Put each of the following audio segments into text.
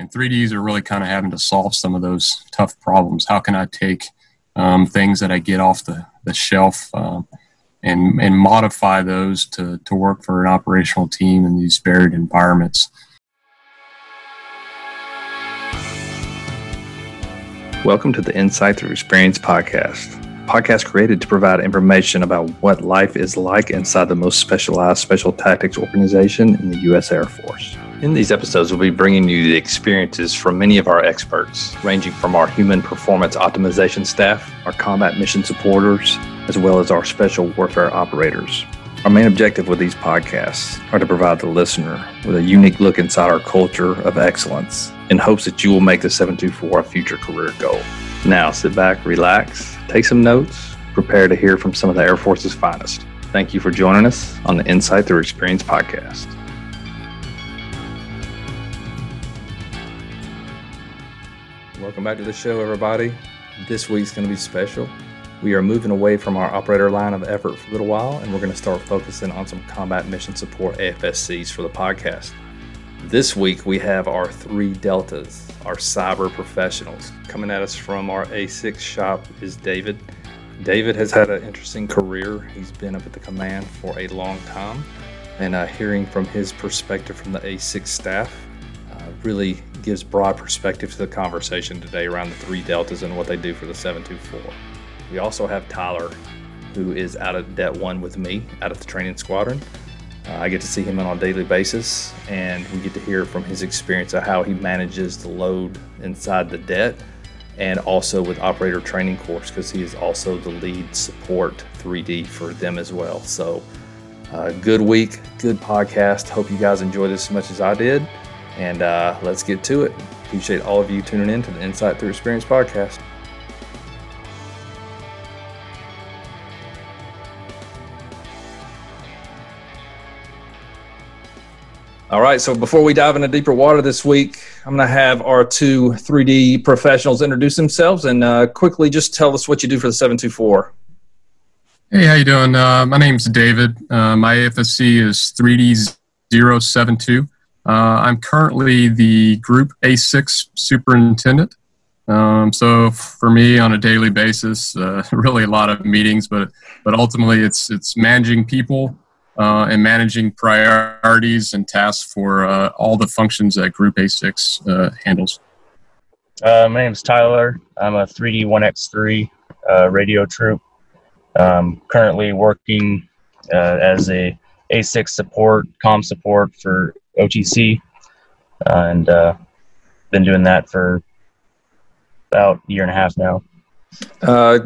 and 3ds are really kind of having to solve some of those tough problems how can i take um, things that i get off the, the shelf um, and and modify those to, to work for an operational team in these varied environments Welcome to the Insight Through Experience podcast. Podcast created to provide information about what life is like inside the most specialized special tactics organization in the U.S. Air Force. In these episodes, we'll be bringing you the experiences from many of our experts, ranging from our human performance optimization staff, our combat mission supporters, as well as our special warfare operators. Our main objective with these podcasts are to provide the listener with a unique look inside our culture of excellence in hopes that you will make the 724 a future career goal. Now, sit back, relax, take some notes, prepare to hear from some of the Air Force's finest. Thank you for joining us on the Insight Through Experience podcast. Welcome back to the show, everybody. This week's going to be special. We are moving away from our operator line of effort for a little while, and we're going to start focusing on some combat mission support AFSCs for the podcast. This week, we have our three Deltas, our cyber professionals. Coming at us from our A6 shop is David. David has had an interesting career. He's been up at the command for a long time, and uh, hearing from his perspective from the A6 staff uh, really gives broad perspective to the conversation today around the three Deltas and what they do for the 724. We also have Tyler, who is out of Det 1 with me out of the training squadron. Uh, I get to see him on a daily basis, and we get to hear from his experience of how he manages the load inside the det and also with operator training course because he is also the lead support 3D for them as well. So, uh, good week, good podcast. Hope you guys enjoyed this as much as I did. And uh, let's get to it. Appreciate all of you tuning in to the Insight Through Experience podcast. All right, so before we dive into deeper water this week, I'm going to have our two 3D professionals introduce themselves and uh, quickly just tell us what you do for the 724. Hey, how you doing? Uh, my name's David. Uh, my AFSC is 3D072. Uh, I'm currently the Group A6 Superintendent. Um, so for me, on a daily basis, uh, really a lot of meetings, but but ultimately, it's it's managing people uh, and managing priorities and tasks for uh, all the functions that Group A6 uh, handles. Uh, my name is Tyler. I'm a 3D 1X3 uh, radio troop. Um, currently working as a A6 support, com support for OTC, and been doing that for about a year and a half now.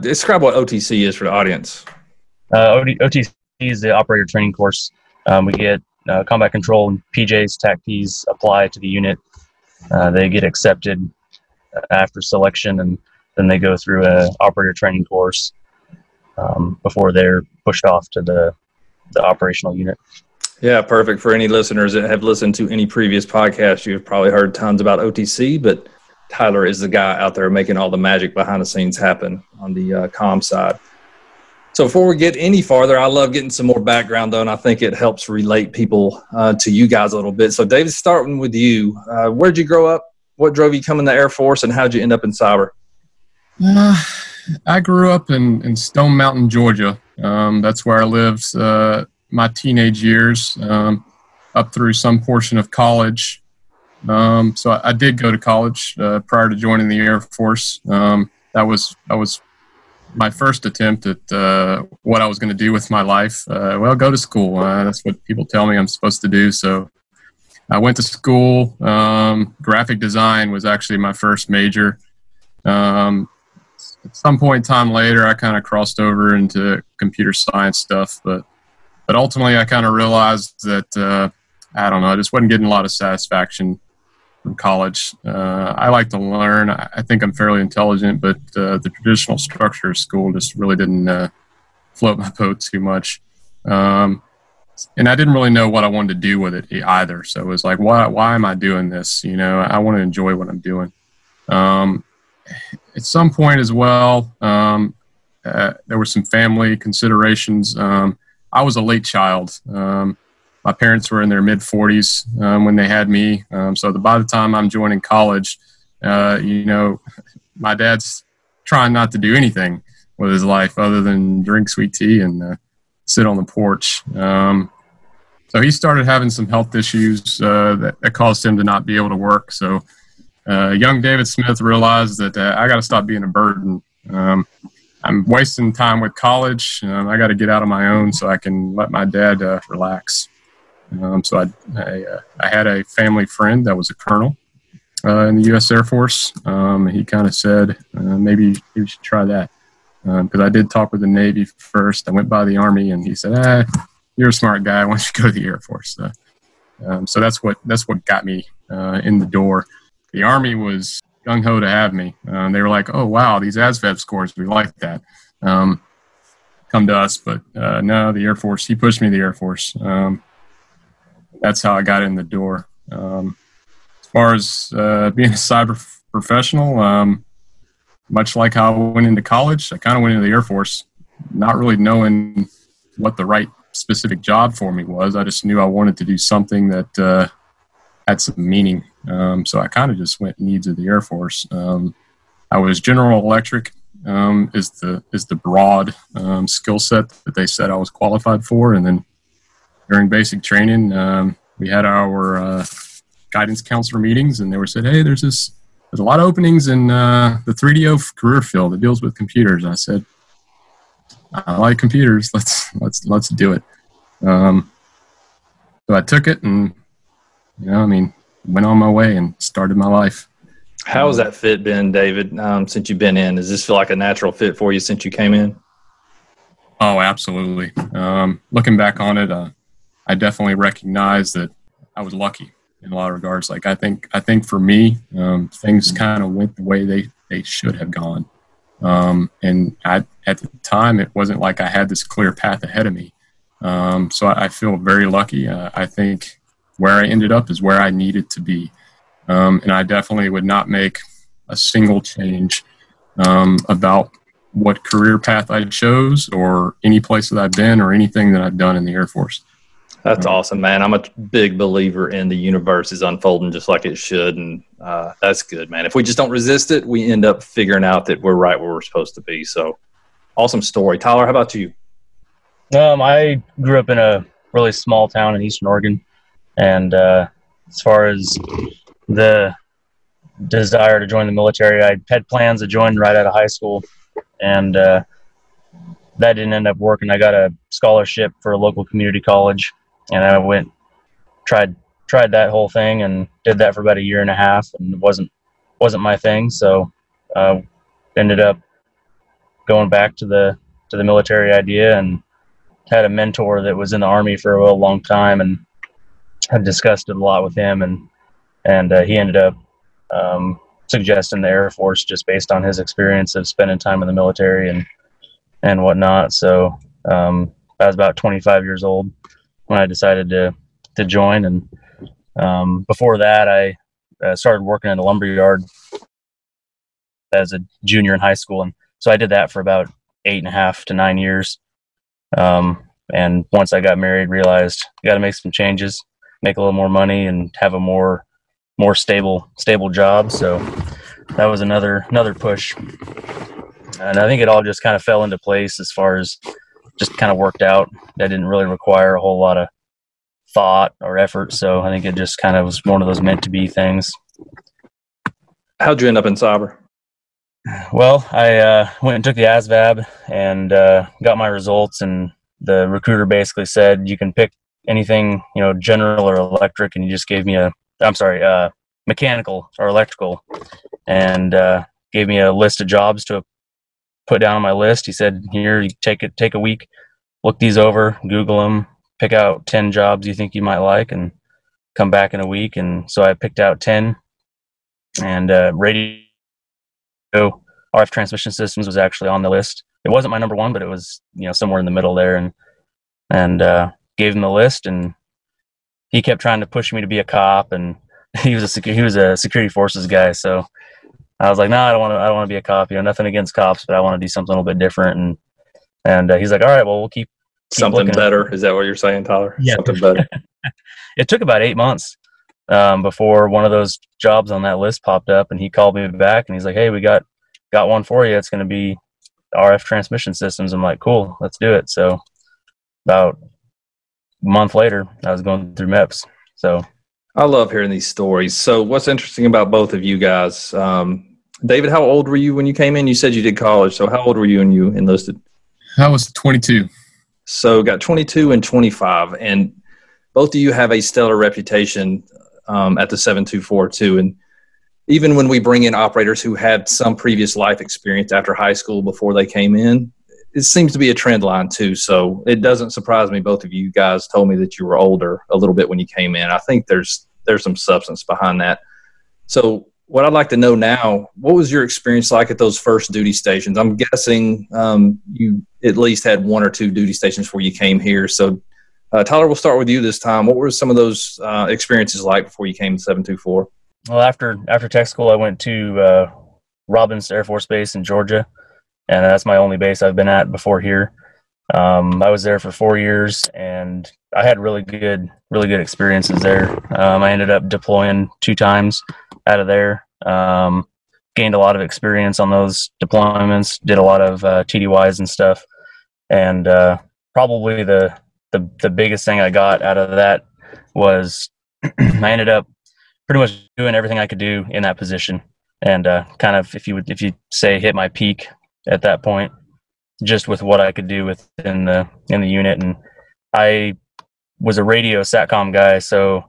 describe what OTC is for the audience. OTC is the operator training course. Um, we get uh, combat control and PJs, TACPs apply to the unit. Uh, they get accepted after selection, and then they go through a operator training course um, before they're pushed off to the the operational unit. Yeah, perfect. For any listeners that have listened to any previous podcast, you've probably heard tons about OTC, but Tyler is the guy out there making all the magic behind the scenes happen on the uh, com side. So before we get any farther, I love getting some more background though, and I think it helps relate people uh, to you guys a little bit. So David, starting with you, uh, where'd you grow up? What drove you coming in the Air Force, and how'd you end up in cyber? Uh, I grew up in, in Stone Mountain, Georgia. Um, that's where I lived uh, my teenage years, um, up through some portion of college. Um, so I, I, did go to college uh, prior to joining the Air Force. Um, that was I was my first attempt at uh, what I was going to do with my life. Uh, well, go to school. Uh, that's what people tell me I'm supposed to do. So I went to school. Um, graphic design was actually my first major. Um, at some point in time later, I kind of crossed over into computer science stuff, but but ultimately, I kind of realized that uh, I don't know, I just wasn't getting a lot of satisfaction from college. Uh, I like to learn. I think I'm fairly intelligent, but uh, the traditional structure of school just really didn't uh, float my boat too much. Um, and I didn't really know what I wanted to do with it either. So it was like, why, why am I doing this? You know, I want to enjoy what I'm doing. Um, at some point as well, um, uh, there were some family considerations. Um, I was a late child. Um, my parents were in their mid 40s um, when they had me. Um, so the, by the time I'm joining college, uh, you know, my dad's trying not to do anything with his life other than drink sweet tea and uh, sit on the porch. Um, so he started having some health issues uh, that, that, caused him to not be able to work. So uh, young David Smith realized that uh, I got to stop being a burden. I'm wasting time with college. Um, I got to get out on my own so I can let my dad uh, relax. Um, so I, I, uh, I, had a family friend that was a colonel uh, in the U.S. Air Force. Um, he kind of said maybe you should try that because um, I did talk with the Navy first. I went by the Army, and he said, "Ah, you're a smart guy. Why don't you go to the Air Force?" So, um, that's what that's what got me uh, in the door. The Army was gung ho to have me. Uh, they were like, "Oh wow, these ASVAB scores, we like that." Um, come to us, but uh, no, the Air Force. He pushed me to the Air Force. Um, that's how I got in the door. Um, as far as uh, being a cyber professional, um, much like how I went into college, I kind of went into the Air Force, not really knowing what the right specific job for me was. I just knew I wanted to do something that uh, had some meaning. Um, so I kind of just went needs of the Air Force. Um, I was General Electric um, is the is the broad um, skill set that they said I was qualified for, and then during basic training, um, we had our uh, guidance counselor meetings, and they were said, "Hey, there's this there's a lot of openings in uh, the 3D0 career field that deals with computers. I said, I like computers. Let's let's let's do it. Um, so I took it, and you know, I mean, went on my way and started my life. How has that fit been, David? Um, since you've been in, does this feel like a natural fit for you since you came in? Oh, absolutely. Um, looking back on it, uh, I definitely recognize that I was lucky in a lot of regards. Like I think I think for me, um, things kind of went the way they they should have gone. Um, and I, at the time, it wasn't like I had this clear path ahead of me. Um, so I, I, feel very lucky. Uh, I think where I ended up is where I needed to be. Um, and I definitely would not make a single change um, about what career path I chose or any place that I've been or anything that I've done in the Air Force. That's awesome, man. I'm a big believer in the universe is unfolding just like it should, and uh, that's good, man. If we just don't resist it, we end up figuring out that we're right where we're supposed to be. So, awesome story, Tyler. How about you? Um, I grew up in a really small town in Eastern Oregon, and uh, as far as the desire to join the military, I had plans to join right out of high school, and uh, that didn't end up working. I got a scholarship for a local community college and I went tried tried that whole thing and did that for about a year and a half and it wasn't wasn't my thing so uh, ended up going back to the to the military idea and had a mentor that was in the army for a long time and had discussed it a lot with him and and uh, he ended up um, suggesting the Air Force just based on his experience of spending time in the military and and whatnot. So um, I was about 25 years old when I decided to to join. And um, before that, I uh, started working in a lumber yard as a junior in high school, and so I did that for about eight and a half to nine years. Um, and once I got married, realized I got to make some changes, make a little more money, and have a more more stable stable job. So that was another another push, and I think it all just kind of fell into place as far as just kind of worked out. That didn't really require a whole lot of thought or effort. So I think it just kind of was one of those meant to be things. How'd you end up in cyber? Well, I uh, went and took the ASVAB and uh, got my results, and the recruiter basically said you can pick anything, you know, general or electric, and he just gave me a, I'm sorry, uh, mechanical or electrical, and uh, gave me a list of jobs to put down on my list. He said, "Here, you take it, take a week, look these over, Google them, pick out ten jobs you think you might like, and come back in a week." And so I picked out ten, and uh, radio RF transmission systems was actually on the list. It wasn't my number one, but it was you know somewhere in the middle there, and and uh, gave him the list, and he kept trying to push me to be a cop, and he was a he was a security forces guy, so I was like, no, nah, I don't want to. I don't want to be a cop. You know, nothing against cops, but I want to do something a little bit different. And and uh, he's like, all right, well, we'll keep, keep something better. Is that what you're saying, Tyler? Yeah. Something better. it took about eight months um, before one of those jobs on that list popped up, and he called me back and he's like, "Hey, we got got one for you. It's going to be RF transmission systems." I'm like, "Cool, let's do it." So about a month later, I was going through MEPS. So I love hearing these stories. So what's interesting about both of you guys? Um, David, how old were you when you came in? You said you did college. So how old were you when you enlisted? I was 22. So got 22 and 25, and both of you have a stellar reputation um, at the 7242. And even when we bring in operators who had some previous life experience after high school before they came in, it seems to be a trend line too. So it doesn't surprise me. Both of you guys told me that you were older a little bit when you came in. I think there's there's some substance behind that. So what I'd like to know now, what was your experience like at those first duty stations? I'm guessing um, you at least had one or two duty stations before you came here. So uh, Tyler, we'll start with you this time. What were some of those uh, experiences like before you came to 724? Well, after after tech school, I went to uh, Robins Air Force Base in Georgia, and that's my only base I've been at before here. Um, I was there for four years, and I had really good, really good experiences there. Um, I ended up deploying two times out of there. Um, gained a lot of experience on those deployments. Did a lot of uh, TDYs and stuff, and uh, probably the the the biggest thing I got out of that was I ended up pretty much doing everything I could do in that position, and uh, kind of if you would if you say hit my peak at that point, just with what I could do within the in the unit, and I was a radio satcom guy, so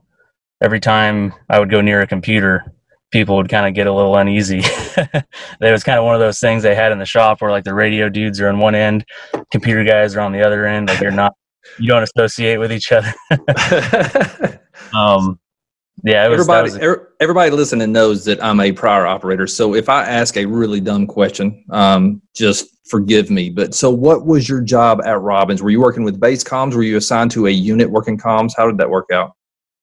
every time I would go near a computer, people would kind of get a little uneasy. that was kind of one of those things they had in the shop where like the radio dudes are on one end, computer guys are on the other end. Like you're not you don't associate with each other. um, yeah, was, everybody, a- everybody listening knows that I'm a prior operator. So if I ask a really dumb question, um, just forgive me. But so, what was your job at Robins? Were you working with base comms? Were you assigned to a unit working comms? How did that work out?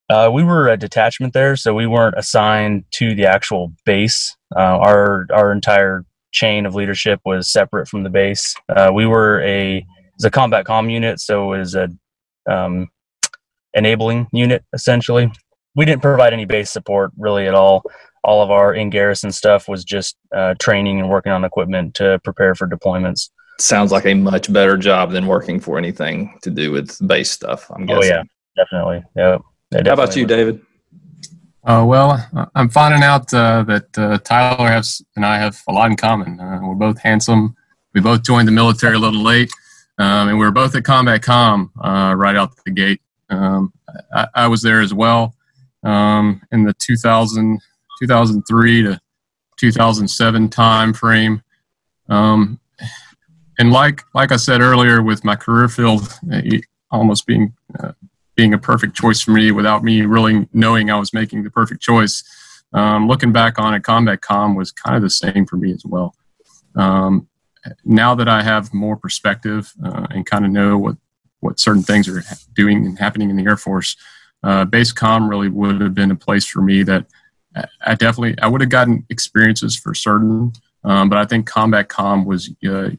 Uh, we were a detachment there, so we weren't assigned to the actual base. Uh, our our entire chain of leadership was separate from the base. Uh, we were a it's a combat com unit, so it was a um, enabling unit essentially. We didn't provide any base support really at all. All of our in garrison stuff was just uh, training and working on equipment to prepare for deployments. Sounds like a much better job than working for anything to do with base stuff. I'm guessing. Oh yeah, definitely. Yeah. Definitely How about you, David? Uh, well, I'm finding out uh, that uh, Tyler has and I have a lot in common. Uh, we're both handsome. We both joined the military a little late. Um, and we were both at Combat Com uh, right out the gate. Um, I, I, was there as well um, in the 2000, 2003 to 2007 time frame. Um, and like like I said earlier, with my career field almost being uh, being a perfect choice for me without me really knowing I was making the perfect choice. Um, looking back on it, Combat Com was kind of the same for me as well. Um, now that I have more perspective uh, and kind of know what, what certain things are doing and happening in the Air Force, uh, base com really would have been a place for me that I definitely I would have gotten experiences for certain, um, but I think combat com was uh,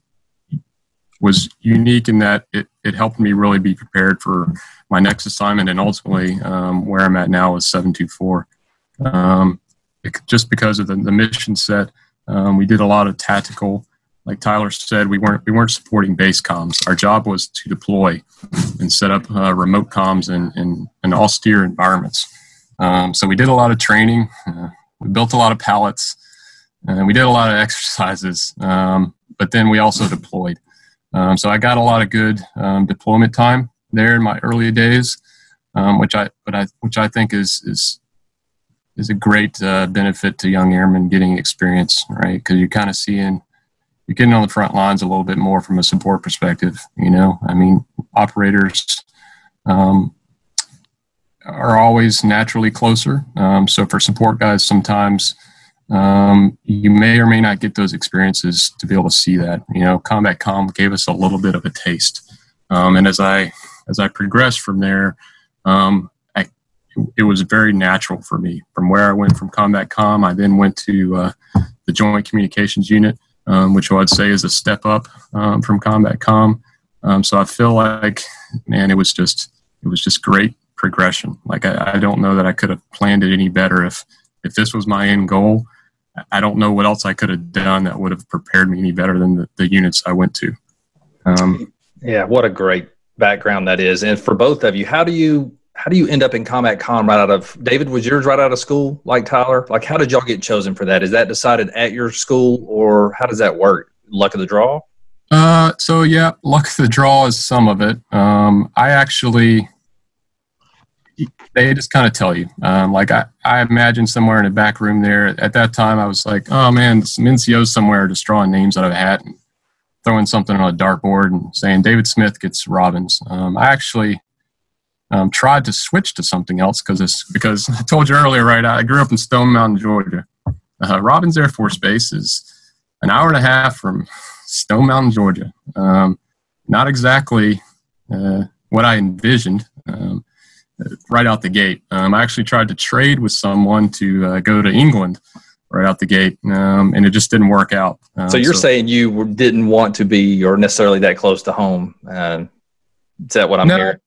was unique in that it, it helped me really be prepared for my next assignment and ultimately um, where I'm at now is 724. Um, just because of the, the mission set, um, we did a lot of tactical like Tyler said, we weren't we weren't supporting base comms. Our job was to deploy and set up uh, remote comms in, in, in austere environments. Um, so we did a lot of training. Uh, we built a lot of pallets, and we did a lot of exercises. Um, but then we also deployed. Um, so I got a lot of good um, deployment time there in my early days, um, which I but I which I think is is is a great uh, benefit to young airmen getting experience, right? Because you're kind of seeing you're getting on the front lines a little bit more from a support perspective. You know, I mean, operators um, are always naturally closer. Um, so for support guys, sometimes um, you may or may not get those experiences to be able to see that. You know, Combat Com gave us a little bit of a taste, um, and as I as I progressed from there, um, it was very natural for me. From where I went from Combat Com, I then went to uh, the Joint Communications Unit um, which I would say is a step up um, from Combat Com. Um, so I feel like, man, it was just it was just great progression. Like I, I don't know that I could have planned it any better if if this was my end goal. I don't know what else I could have done that would have prepared me any better than the, the units I went to. Um, yeah, what a great background that is. And for both of you, how do you how do you end up in combat com right out of David? Was yours right out of school, like Tyler? Like, how did y'all get chosen for that? Is that decided at your school, or how does that work? Luck of the draw? Uh, so yeah, luck of the draw is some of it. Um, I actually, they just kind of tell you. Um, like I, I imagine somewhere in a back room there. At that time, I was like, oh man, some NCOs somewhere just drawing names out of a hat and throwing something on a dartboard and saying David Smith gets Robins. Um, I actually um, tried to switch to something else because because I told you earlier, right? I grew up in Stone Mountain, Georgia. Uh, Robins Air Force Base is an hour and a half from Stone Mountain, Georgia. Um, not exactly uh, what I envisioned um, right out the gate. Um, I actually tried to trade with someone to uh, go to England right out the gate, um, and it just didn't work out. Um, so you're so, saying you didn't want to be or necessarily that close to home? Uh, is that what I'm no, hearing?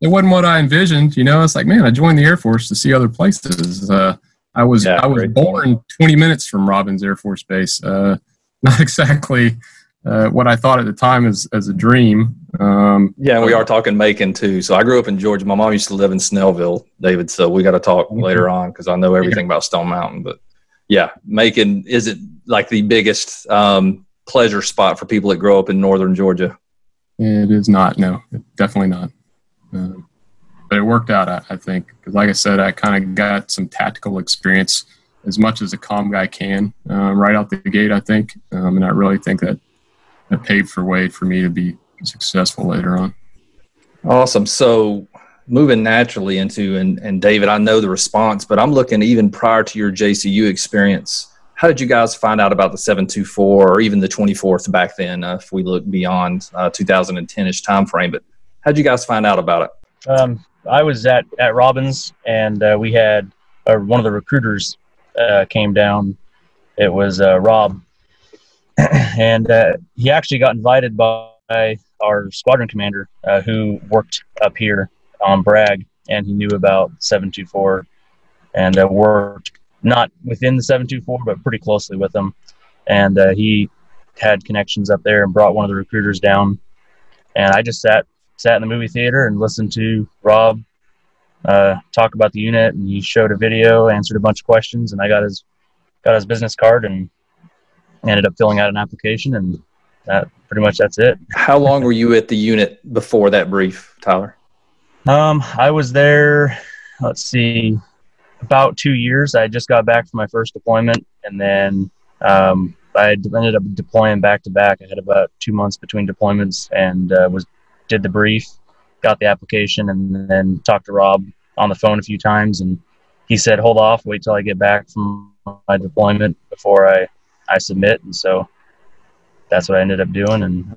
It wasn't what I envisioned. You know, it's like, man, I joined the Air Force to see other places. Uh, I was yeah, I was born point. 20 minutes from Robins Air Force Base. Uh, not exactly uh, what I thought at the time as as a dream. Um, yeah, we are talking Macon too. So I grew up in Georgia. My mom used to live in Snellville, David. So we got to talk mm-hmm. later on because I know everything yeah. about Stone Mountain. But yeah, Macon isn't like the biggest um, pleasure spot for people that grow up in northern Georgia. It is not. No, definitely not. But it worked out, I, I think, because like I said, I kind of got some tactical experience as much as a calm guy can uh, right out the gate. I think, um, and I really think that that paved for way for me to be successful later on. Awesome. So moving naturally into and, and David, I know the response, but I'm looking even prior to your JCU experience. How did you guys find out about the 724 or even the 24th back then? Uh, if we look beyond uh, 2010ish time frame, but how did you guys find out about it? Um, I was at at Robins, and uh, we had uh, one of the recruiters uh, came down. It was uh, Rob, and uh, he actually got invited by our squadron commander uh, who worked up here on Bragg, and he knew about 724 and worked not within the 724, but pretty closely with them. And he had connections up there and brought one of the recruiters down. And I just sat sat in the movie theater and listened to Rob uh, talk about the unit. And he showed a video, answered a bunch of questions, and I got his got his business card and ended up filling out an application and that pretty much that's it. How long were you at the unit before that brief, Tyler? Um, I was there. Let's see, about two years. I just got back from my first deployment, and then um, I ended up deploying back to back. I had about two months between deployments, and uh, was did the brief, got the application, and then talked to Rob on the phone a few times, and he said, "Hold off, wait till I get back from my deployment before I I submit, and so that's what I ended up doing. And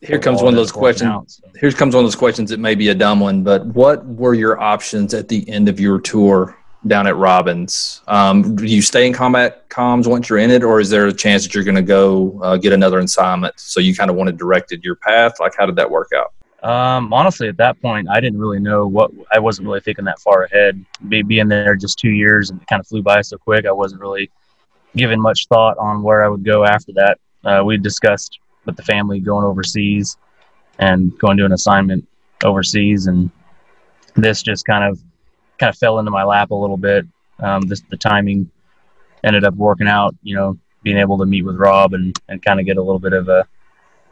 here comes one of those questions. Out, so. Here comes one of those questions. It may be a dumb one, but what were your options at the end of your tour down at Robins? Um, do you stay in combat comms once you're in it, or is there a chance that you're going to go uh, get another assignment? So you kind of wanted directed your path. Like, how did that work out? Um, honestly, at that point, I didn't really know what I wasn't really thinking that far ahead. Be, being there just two years and it kind of flew by so quick, I wasn't really given much thought on where I would go after that. Uh, we discussed with the family going overseas and going to an assignment overseas, and this just kind of kind of fell into my lap a little bit. Um, this, the timing ended up working out. You know, being able to meet with Rob and, and kind of get a little bit of a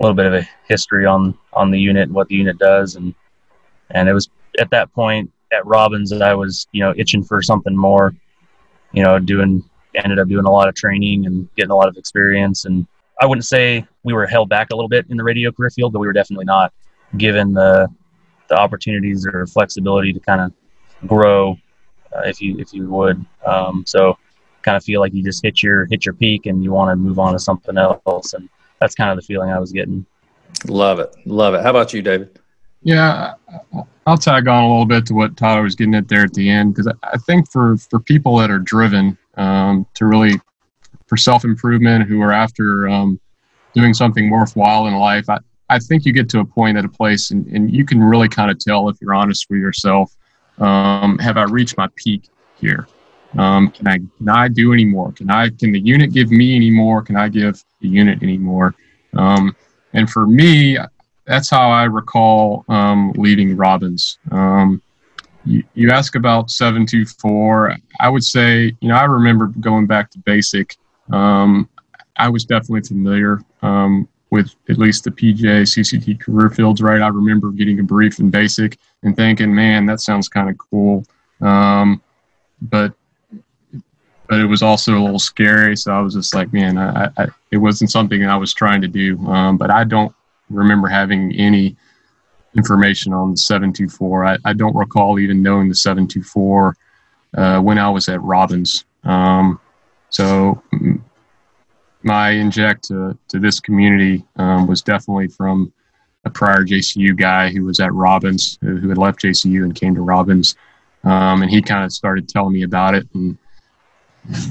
little bit of a history on on the unit and what the unit does, and and it was at that point at Robins that I was you know itching for something more. You know, doing ended up doing a lot of training and getting a lot of experience. And I wouldn't say we were held back a little bit in the radio career field, but we were definitely not given the the opportunities or flexibility to kind of grow, uh, if you if you would. Um, so kind of feel like you just hit your hit your peak and you want to move on to something else, and that's kind of the feeling I was getting. Love it, love it. How about you, David? Yeah, I'll tag on a little bit to what Tyler was getting at there at the end because I think for for people that are driven um, to really for self improvement who are after um, doing something worthwhile in life. I, I think you get to a point at a place and, and you can really kind of tell if you're honest with yourself um, have I reached my peak here? Um, can I can I do any more? Can I can the unit give me any more? Can I give the unit anymore. Um, and for me, that's how I recall um, leaving Robins. Um, you, you ask about 724. I would say, you know, I remember going back to basic. Um, I was definitely familiar um, with at least the PJ CCT career fields, right? I remember getting a brief in basic and thinking, man, that sounds kind of cool. Um, but but it was also a little scary. So I was just like, man, I, I, it wasn't something I was trying to do. Um, but I don't remember having any information on the 724. I, I don't recall even knowing the 724 uh, when I was at Robins. Um, so my inject to, to this community um, was definitely from a prior JCU guy who was at Robins, who, who had left JCU and came to Robins. Um, and he kind of started telling me about it. And,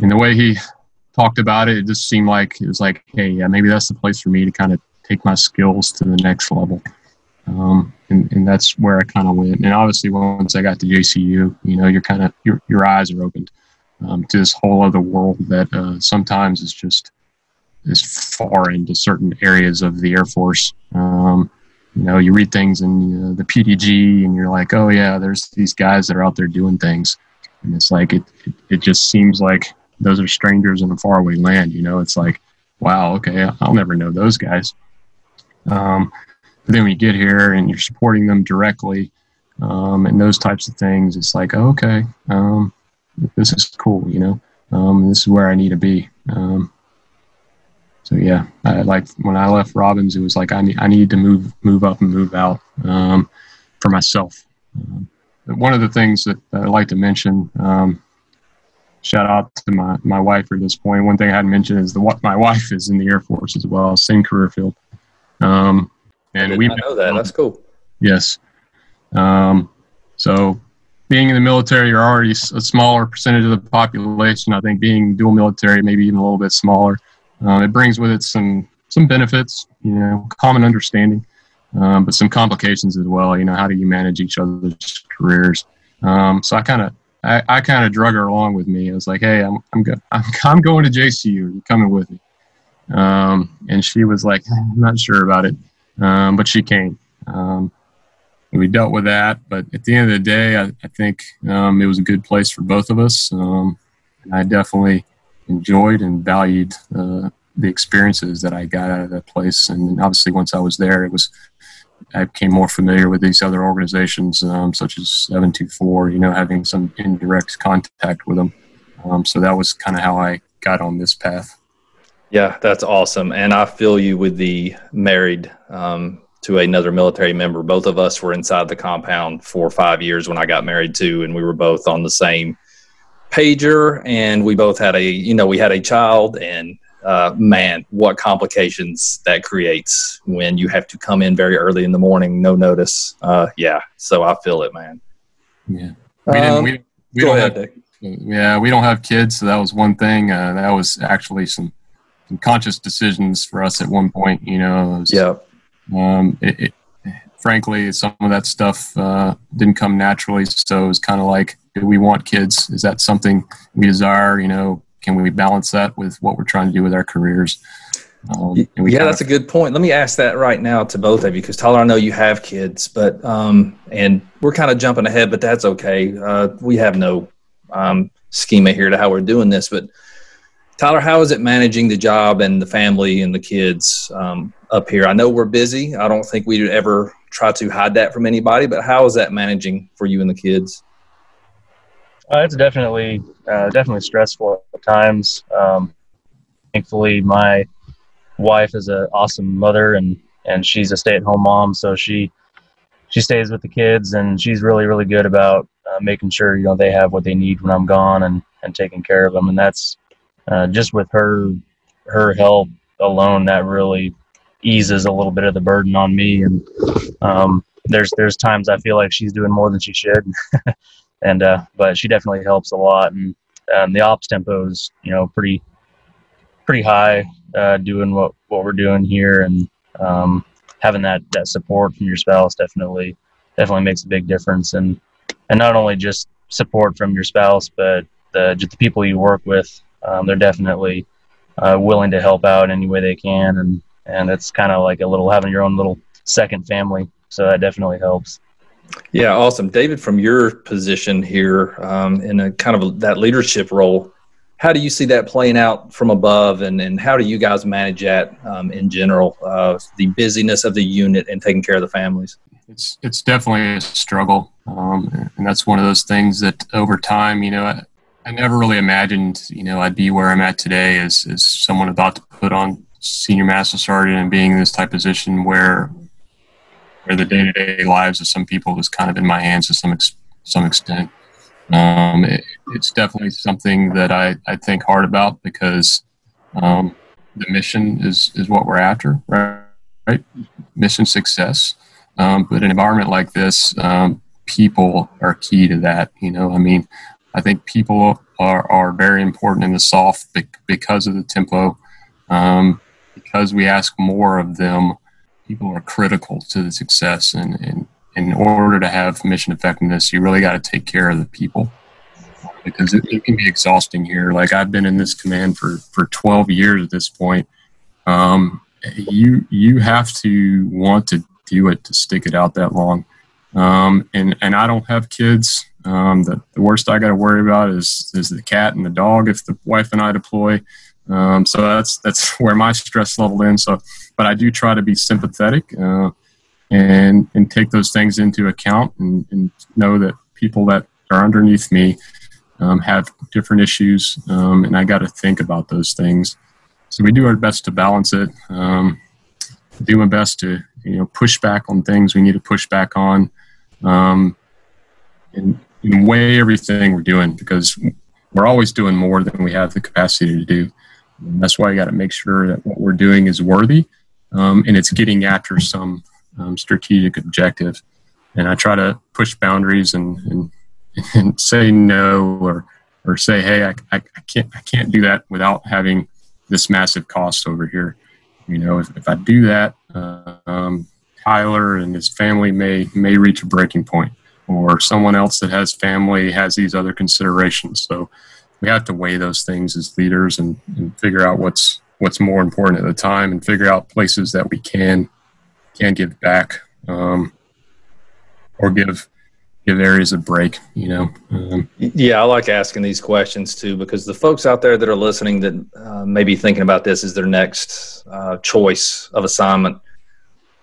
and the way he talked about it, it just seemed like it was like, hey, yeah, maybe that's the place for me to kind of take my skills to the next level. Um, and, and that's where I kind of went. And obviously, once I got to JCU, you know, you're kind of your your eyes are opened um, to this whole other world that uh, sometimes is just is foreign to certain areas of the Air Force. Um, you know, you read things in uh, the PDG, and you're like, oh yeah, there's these guys that are out there doing things, and it's like it, it, it just seems like those are strangers in a faraway land. You know, it's like, wow, okay, I'll never know those guys. Um, but then when you get here and you're supporting them directly um, and those types of things, it's like, oh, okay, um, this is cool, you know, um, this is where I need to be. Um, so yeah, I like when I left Robins, it was like I need I need to move move up and move out um, for myself. Um, one of the things that I like to mention, shout out to my, my wife at this point. One thing I hadn't mentioned is the my wife is in the Air Force as well, same career field. Um, and we know that. That's cool. Yes. Um, so being in the military, you're already a smaller percentage of the population. I think being dual military, maybe even a little bit smaller, uh, it brings with it some some benefits. You know, common understanding, um, but some complications as well. You know, how do you manage each other's careers? Um, so I kind of I, I kind of drug her along with me. I was like, hey, I'm I'm, go- I'm, I'm going to JCU. You're coming with me. Um, and she was like, I'm not sure about it um, but she came. Um, we dealt with that, but at the end of the day, I, I think um, it was a good place for both of us. I definitely enjoyed and valued uh, the experiences that I got out of that place. And obviously, once I was there, it was I became more familiar with these other organizations, um, such as 724. You know, having some indirect contact with them. Um, so that was kind of how I got on this path. Yeah, that's awesome. And I feel you with the married um, to another military member. Both of us were inside the compound for five years when I got married too, and we were both on the same pager, and we both had a, you know, we had a child, and uh, man, what complications that creates when you have to come in very early in the morning, no notice. Uh, yeah, so I feel it, man. Yeah, we didn't. Um, we, we don't ahead, have. Yeah, we don't have kids, so that was one thing. Uh, that was actually some some conscious decisions for us at one point. You know, was, yeah. Um, it, it, frankly, some of that stuff uh, didn't come naturally. So it's kind of like, do we want kids? Is that something we desire? You know, can we balance that with what we're trying to do with our careers? Um, yeah, that's of, a good point. Let me ask that right now to both of you because Tyler, I know you have kids, but um, and we're kind of jumping ahead, but that's okay. Uh, we have no um, schema here to how we're doing this, but Tyler, how is it managing the job and the family and the kids um, up here? I know we're busy. I don't think we ever try to hide that from anybody, but how is that managing for you and the kids? Uh, it's definitely uh, definitely stressful at times. Um, thankfully, my wife is an awesome mother and and she's a stay at home mom, so she she stays with the kids and she's really really good about uh, making sure you know they have what they need when I'm gone and and taking care of them, and that's uh, just with her her help alone, that really eases a little bit of the burden on me. And um, there's there's times I feel like she's doing more than she should, and uh, but she definitely helps a lot. And um, the ops tempo is you know pretty pretty high, uh, doing what what we're doing here, and um, having that that support from your spouse definitely definitely makes a big difference. And and not only just support from your spouse, but the just the people you work with. Um, they're definitely uh, willing to help out any way they can, and and it's kind of like a little having your own little second family. So that definitely helps. Yeah, awesome, David. From your position here um, in a kind of that leadership role, how do you see that playing out from above, and and how do you guys manage that um, in general, uh, the busyness of the unit and taking care of the families? It's it's definitely a struggle, um, and that's one of those things that over time, you know, I, I never really imagined, you know, I'd be where I'm at today as as someone about to put on senior master sergeant and being in this type of position where where the day to day lives of some people is kind of in my hands to some ex- some extent. Um, it, it's definitely something that I, I think hard about because um, the mission is, is what we're after, right? right? Mission success. Um, but an environment like this, um, people are key to that. You know, I mean, I think people are, are very important in the SOF because of the tempo, um, because we ask more of them people are critical to the success. And, and in order to have mission effectiveness, you really got to take care of the people because it, it, can be exhausting here. Like I've been in this command for, for 12 years at this point. Um, you, you have to want to do it to stick it out that long. Um, and, and I don't have kids. Um, the, the worst I got to worry about is, is the cat and the dog if the wife and I deploy. Um, so that's that's where my stress level in. So, but I do try to be sympathetic uh, and and take those things into account and, and, know that people that are underneath me um, have different issues, um, and I got to think about those things. So we do our best to balance it. Um, do my best to you know push back on things we need to push back on, um, and weigh everything we're doing because we're always doing more than we have the capacity to do. And that's why you got to make sure that what we're doing is worthy um, and it's getting after some um, strategic objective. And I try to push boundaries and, and, and say no or, or say, hey, I, I, I, can't, I can't do that without having this massive cost over here. You know, if, if I do that, uh, um, Tyler and his family may may reach a breaking point, or someone else that has family has these other considerations. So we have to weigh those things as leaders and, and figure out what's what's more important at the time and figure out places that we can can give back um, or give give areas a break you know um, yeah i like asking these questions too because the folks out there that are listening that uh, may be thinking about this as their next uh, choice of assignment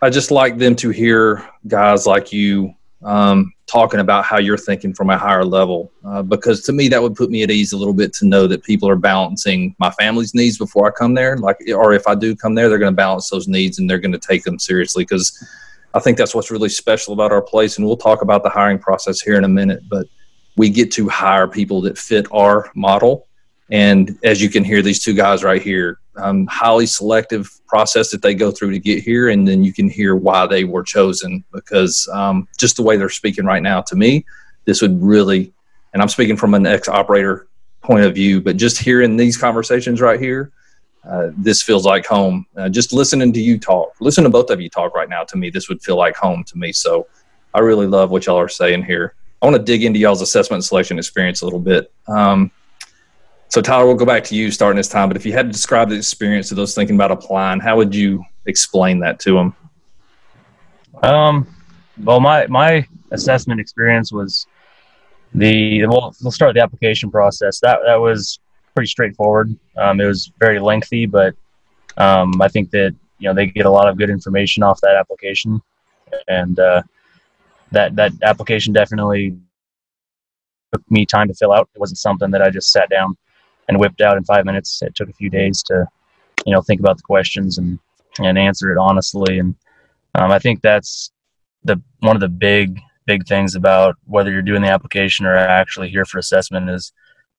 i just like them to hear guys like you um, talking about how you're thinking from a higher level uh, because to me that would put me at ease a little bit to know that people are balancing my family's needs before i come there. Like or if i do come there they're going to balance those needs and they're going to take them seriously because i think that's what's really special about our place and we'll talk about the hiring process here in a minute but we get to hire people that fit our model and as you can hear these two guys right here um, highly selective process that they go through to get here, and then you can hear why they were chosen because um, just the way they're speaking right now to me, this would really, and I'm speaking from an ex-operator point of view, but just hearing these conversations right here, uh, this feels like home. Uh, just listening to you talk, listen to both of you talk right now. To me, this would feel like home to me. So I really love what y'all are saying here. I want to dig into y'all's assessment selection experience a little bit. Um, so Tyler, we'll go back to you starting this time. But if you had to describe the experience to those thinking about applying, how would you explain that to them? Um, well, my my assessment experience was the well. We'll start the application process. That that was pretty straightforward. Um, it was very lengthy, but um, I think that you know they get a lot of good information off that application, and uh, that that application definitely took me time to fill out. It wasn't something that I just sat down and whipped out in five minutes. It took a few days to, you know, think about the questions and and answer it honestly. And um, I think that's the one of the big big things about whether you're doing the application or actually here for assessment is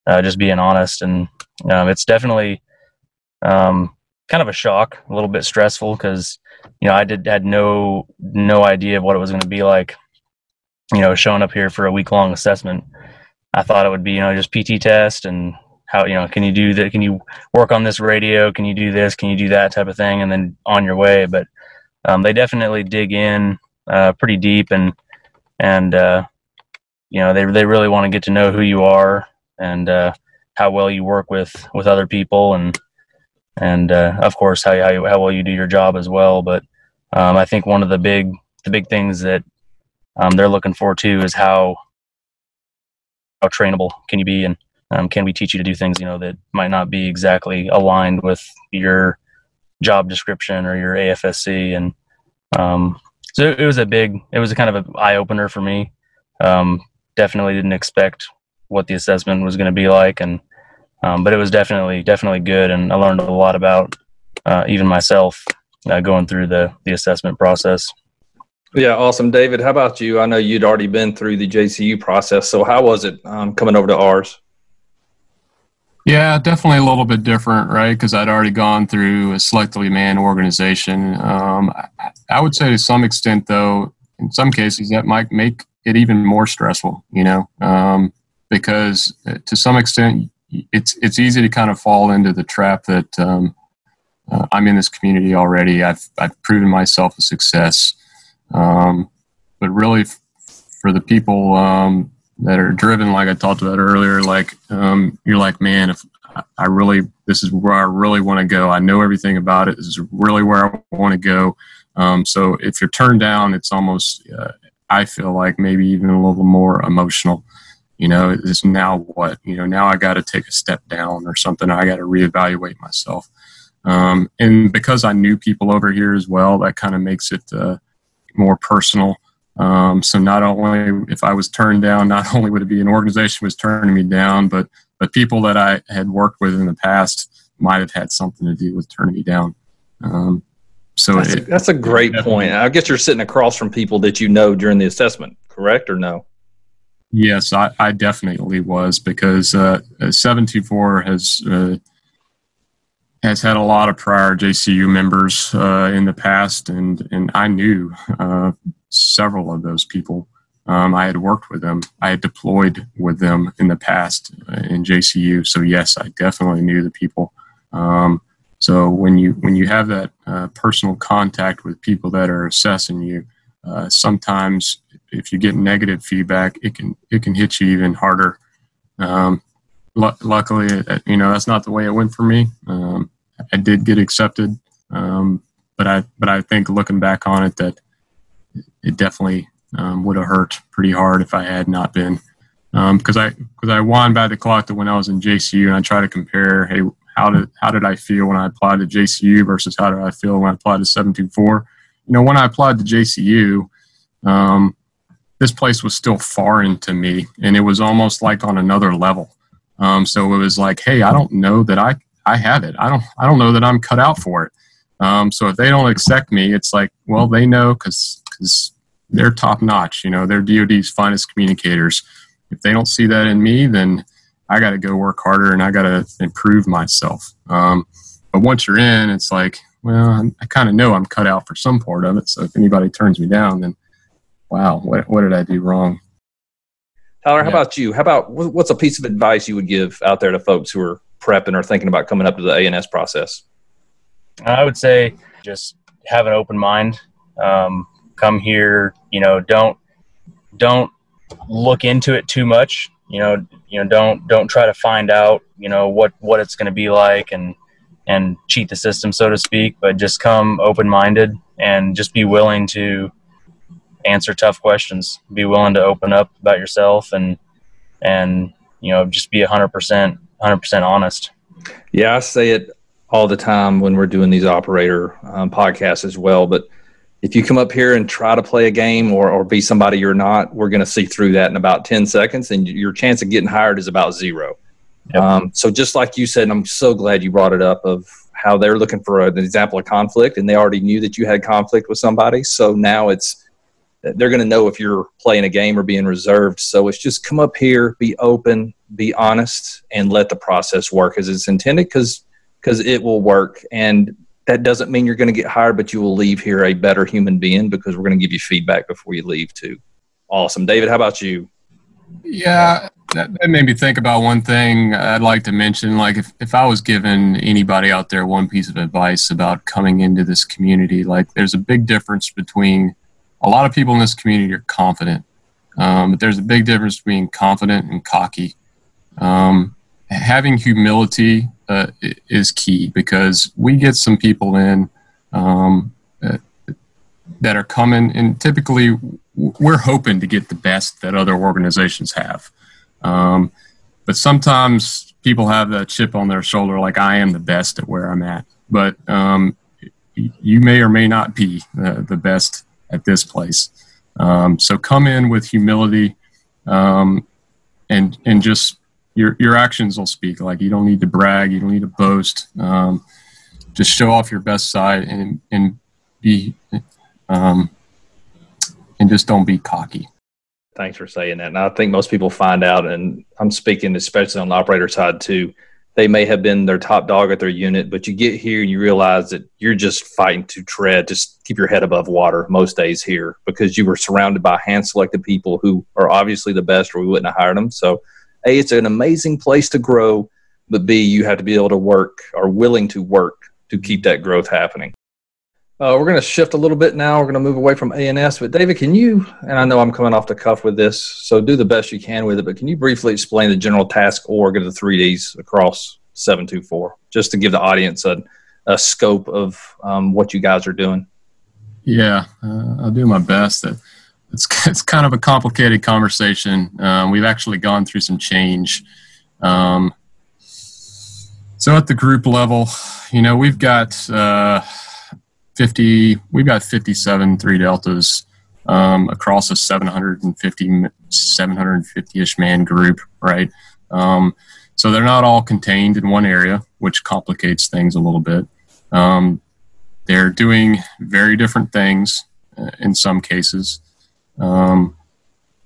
uh, just being honest. And um, it's definitely um, kind of a shock, a little bit stressful because you know I did had no no idea of what it was going to be like. You know, showing up here for a week long assessment. I thought it would be you know just PT test and how you know can you do that can you work on this radio? Can you do this? Can you do that type of thing? And then on your way. But um, they definitely dig in uh, pretty deep and and uh, you know they they really want to get to know who you are and uh, how well you work with with other people and and uh, of course how how, how well you do your job as well. But um, I think one of the big the big things that um, they're looking for too is how how trainable can you be and um, can we teach you to do things you know that might not be exactly aligned with your job description or your AFSC and um, so it was a big it was a kind of an eye opener for me um, definitely didn't expect what the assessment was going to be like and um, but it was definitely definitely good and I learned a lot about uh, even myself uh, going through the the assessment process. Yeah, awesome, David. How about you? I know you'd already been through the JCU process, so how was it um, coming over to ours? Yeah, definitely a little bit different, right? Because I'd already gone through a selectively manned organization. Um, I, would say to some extent, though, in some cases that might make it even more stressful. You know, um, because uh, to some extent, it's it's easy to kind of fall into the trap that um, uh, I'm in this community already. I've I've proven myself a success. Um, but really, f- for the people um, that are driven, like I talked about earlier, like um, you're like, man, if I really, this is where I really want to go. I know everything about it. This is really where I want to go. Um, so if you're turned down, it's almost, uh, I feel like maybe even a little more emotional. You know, it's now what? You know, now I got to take a step down or something. I got to reevaluate myself. Um, and because I knew people over here as well, that kind of makes it uh, more personal. Um, so not only if I was turned down, not only would it be an organization was turning me down, but but people that I had worked with in the past might have had something to do with turning me down. Um, so that's, it, a, that's a great point. I guess you're sitting across from people that you know during the assessment, correct or no? Yes, I, I definitely was because uh, 724 has uh, has had a lot of prior JCU members uh, in the past, and and I knew uh, several of those people. Um, I had worked with them. I had deployed with them in the past uh, in JCU. So yes, I definitely knew the people. Um, so when you when you have that uh, personal contact with people that are assessing you, uh, sometimes if you get negative feedback, it can it can hit you even harder. Um, luckily, uh, you know that's not the way it went for me. Um, I did get accepted, um, but I but I think looking back on it, that it definitely um, would have hurt pretty hard if I had not been. Because um, I because I won by the clock that when I was in JCU, and I try to compare, hey, how did how did I feel when I applied to JCU versus how did I feel when I applied to 724? You know, when I applied to JCU, um, this place was still foreign to me, and it was almost like on another level. Um, so it was like, hey, I don't know that I I have it. I don't I don't know that I'm cut out for it. Um, so if they don't accept me, it's like, well, they know because because they're top notch. You know, they're DoD's finest communicators. If they don't see that in me, then I got to go work harder and I got to improve myself. Um, but once you're in, it's like, well, I kind of know I'm cut out for some part of it. So if anybody turns me down, then wow, what, what did I do wrong? Tyler, how yeah. about you? How about what's a piece of advice you would give out there to folks who are prepping or thinking about coming up to the ANS process? I would say just have an open mind. Um, come here, you know, don't don't look into it too much. You know, you know, don't don't try to find out, you know, what what it's going to be like and and cheat the system, so to speak. But just come open minded and just be willing to answer tough questions. Be willing to open up about yourself and and you know just be hundred percent hundred percent honest. Yeah, I say it all the time when we're doing these operator um, podcasts as well. But if you come up here and try to play a game or, or be somebody you're not, we're going to see through that in about 10 seconds, and your chance of getting hired is about zero. Yep. Um, so, just like you said, and I'm so glad you brought it up of how they're looking for an example of conflict, and they already knew that you had conflict with somebody. So now it's they're going to know if you're playing a game or being reserved. So it's just come up here, be open, be honest, and let the process work as it's intended because because it will work. And that doesn't mean you're going to get hired, but you will leave here a better human being because we're going to give you feedback before you leave too. Awesome, David. How about you? Yeah, that, that made me think about one thing I'd like to mention. Like, if, if I was given anybody out there one piece of advice about coming into this community, like, there's a big difference between a lot of people in this community are confident Um, but there's a big difference between confident and cocky. Um, having humility uh, is key because we get some people in um, uh, that are coming, and typically we're hoping to get the best that other organizations have. Um, but sometimes people have that chip on their shoulder, like I am the best at where I'm at. But um, you may or may not be uh, the best at this place. Um, so come in with humility, um, and and just your your actions will speak. Like you don't need to brag, you don't need to boast. Um, just show off your best side and and be um, and just don't be cocky. Thanks for saying that. And I think most people find out, and I'm speaking especially on the operator side too they may have been their top dog at their unit, but you get here and you realize that you're just fighting to tread, just keep your head above water most days here because you were surrounded by hand selected people who are obviously the best or we wouldn't have hired them. So, A, it's an amazing place to grow, but B, you have to be able to work or willing to work to keep that growth happening. Uh, we're going to shift a little bit now. We're going to move away from ANS. But David, can you? And I know I'm coming off the cuff with this, so do the best you can with it. But can you briefly explain the general task org of the 3Ds across 724, just to give the audience a, a scope of um, what you guys are doing? Yeah, uh, I'll do my best. It's it's kind of a complicated conversation. Um, we've actually gone through some change. Um, so at the group level, you know, we've got. Uh, 50, we've got 57 three deltas um, across a 750, 750-ish man group, right? Um, so they're not all contained in one area, which complicates things a little bit. Um, they're doing very different things uh, in some cases. Um,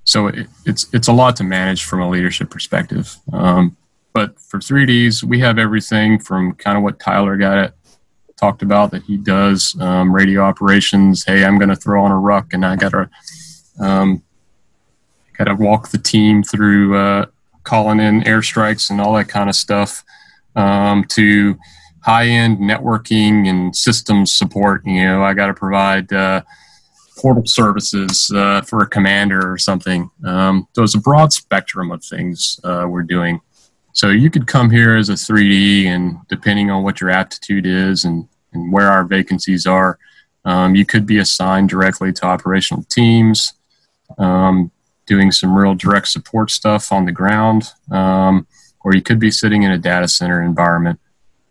so it, it's it's a lot to manage from a leadership perspective. Um, but for 3Ds, we have everything from kind of what Tyler got at talked about that he does um, radio operations. Hey, I'm going to throw on a ruck, and I got to um, got to walk the team through uh, calling in airstrikes and all that kind of stuff. Um, to high end networking and systems support. You know, I got to provide uh, portal services uh, for a commander or something. Um, so it's a broad spectrum of things uh, we're doing. So you could come here as a 3D, and depending on what your aptitude is and and where our vacancies are. Um, you could be assigned directly to operational teams, um, doing some real direct support stuff on the ground, um, or you could be sitting in a data center environment.